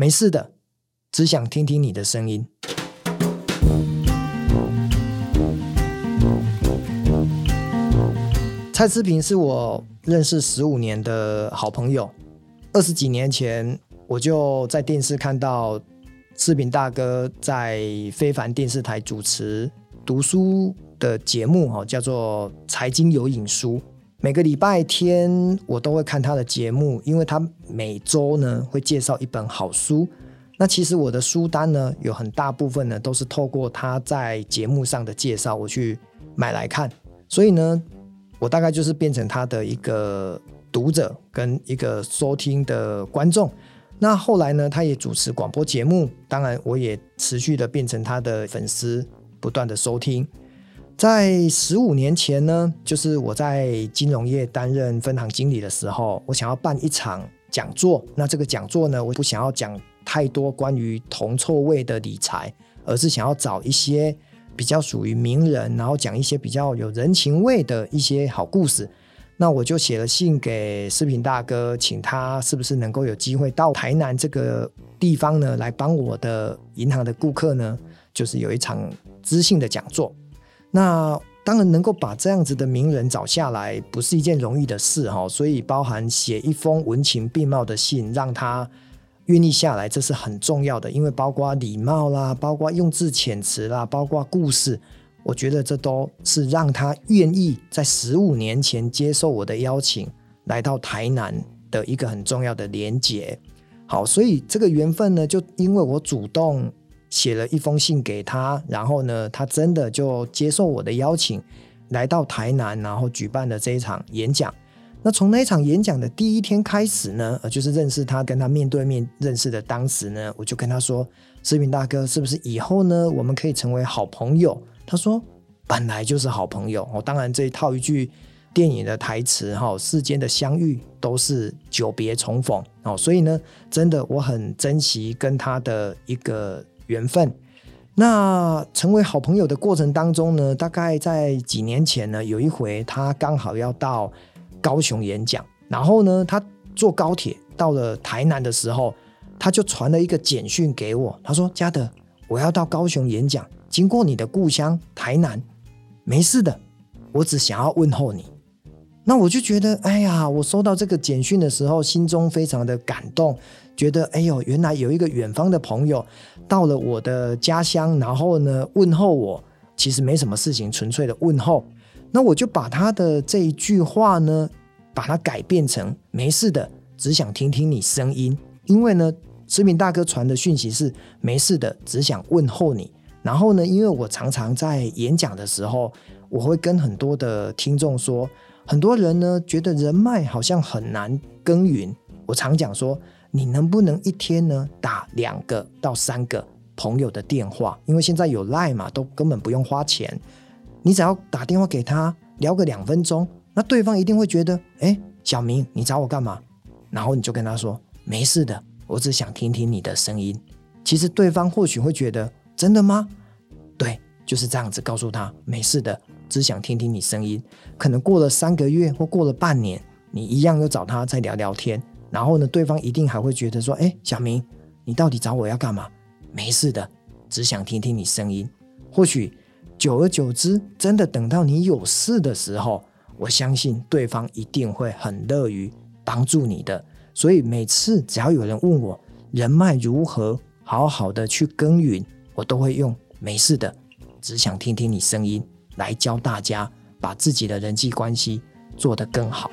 没事的，只想听听你的声音。蔡思平是我认识十五年的好朋友，二十几年前我就在电视看到思平大哥在非凡电视台主持读书的节目，哈，叫做《财经有影书》。每个礼拜天我都会看他的节目，因为他每周呢会介绍一本好书。那其实我的书单呢，有很大部分呢都是透过他在节目上的介绍，我去买来看。所以呢。我大概就是变成他的一个读者跟一个收听的观众。那后来呢，他也主持广播节目，当然我也持续的变成他的粉丝，不断的收听。在十五年前呢，就是我在金融业担任分行经理的时候，我想要办一场讲座。那这个讲座呢，我不想要讲太多关于铜臭味的理财，而是想要找一些。比较属于名人，然后讲一些比较有人情味的一些好故事。那我就写了信给视频大哥，请他是不是能够有机会到台南这个地方呢，来帮我的银行的顾客呢，就是有一场知性的讲座。那当然能够把这样子的名人找下来，不是一件容易的事哈。所以包含写一封文情并茂的信，让他。愿意下来，这是很重要的，因为包括礼貌啦，包括用字遣词啦，包括故事，我觉得这都是让他愿意在十五年前接受我的邀请，来到台南的一个很重要的连结。好，所以这个缘分呢，就因为我主动写了一封信给他，然后呢，他真的就接受我的邀请，来到台南，然后举办了这一场演讲。那从那一场演讲的第一天开始呢，呃，就是认识他，跟他面对面认识的当时呢，我就跟他说：“思平大哥，是不是以后呢，我们可以成为好朋友？”他说：“本来就是好朋友。”哦，当然这一套一句电影的台词哈，世间的相遇都是久别重逢哦，所以呢，真的我很珍惜跟他的一个缘分。那成为好朋友的过程当中呢，大概在几年前呢，有一回他刚好要到。高雄演讲，然后呢，他坐高铁到了台南的时候，他就传了一个简讯给我。他说：“嘉德，我要到高雄演讲，经过你的故乡台南，没事的，我只想要问候你。”那我就觉得，哎呀，我收到这个简讯的时候，心中非常的感动，觉得，哎呦，原来有一个远方的朋友到了我的家乡，然后呢，问候我，其实没什么事情，纯粹的问候。那我就把他的这一句话呢，把它改变成没事的，只想听听你声音。因为呢，食品大哥传的讯息是没事的，只想问候你。然后呢，因为我常常在演讲的时候，我会跟很多的听众说，很多人呢觉得人脉好像很难耕耘。我常讲说，你能不能一天呢打两个到三个朋友的电话？因为现在有 Line 嘛，都根本不用花钱。你只要打电话给他聊个两分钟，那对方一定会觉得，哎，小明，你找我干嘛？然后你就跟他说，没事的，我只想听听你的声音。其实对方或许会觉得，真的吗？对，就是这样子告诉他，没事的，只想听听你声音。可能过了三个月或过了半年，你一样又找他再聊聊天，然后呢，对方一定还会觉得说，哎，小明，你到底找我要干嘛？没事的，只想听听你声音。或许。久而久之，真的等到你有事的时候，我相信对方一定会很乐于帮助你的。所以每次只要有人问我人脉如何好好的去耕耘，我都会用没事的，只想听听你声音来教大家把自己的人际关系做得更好。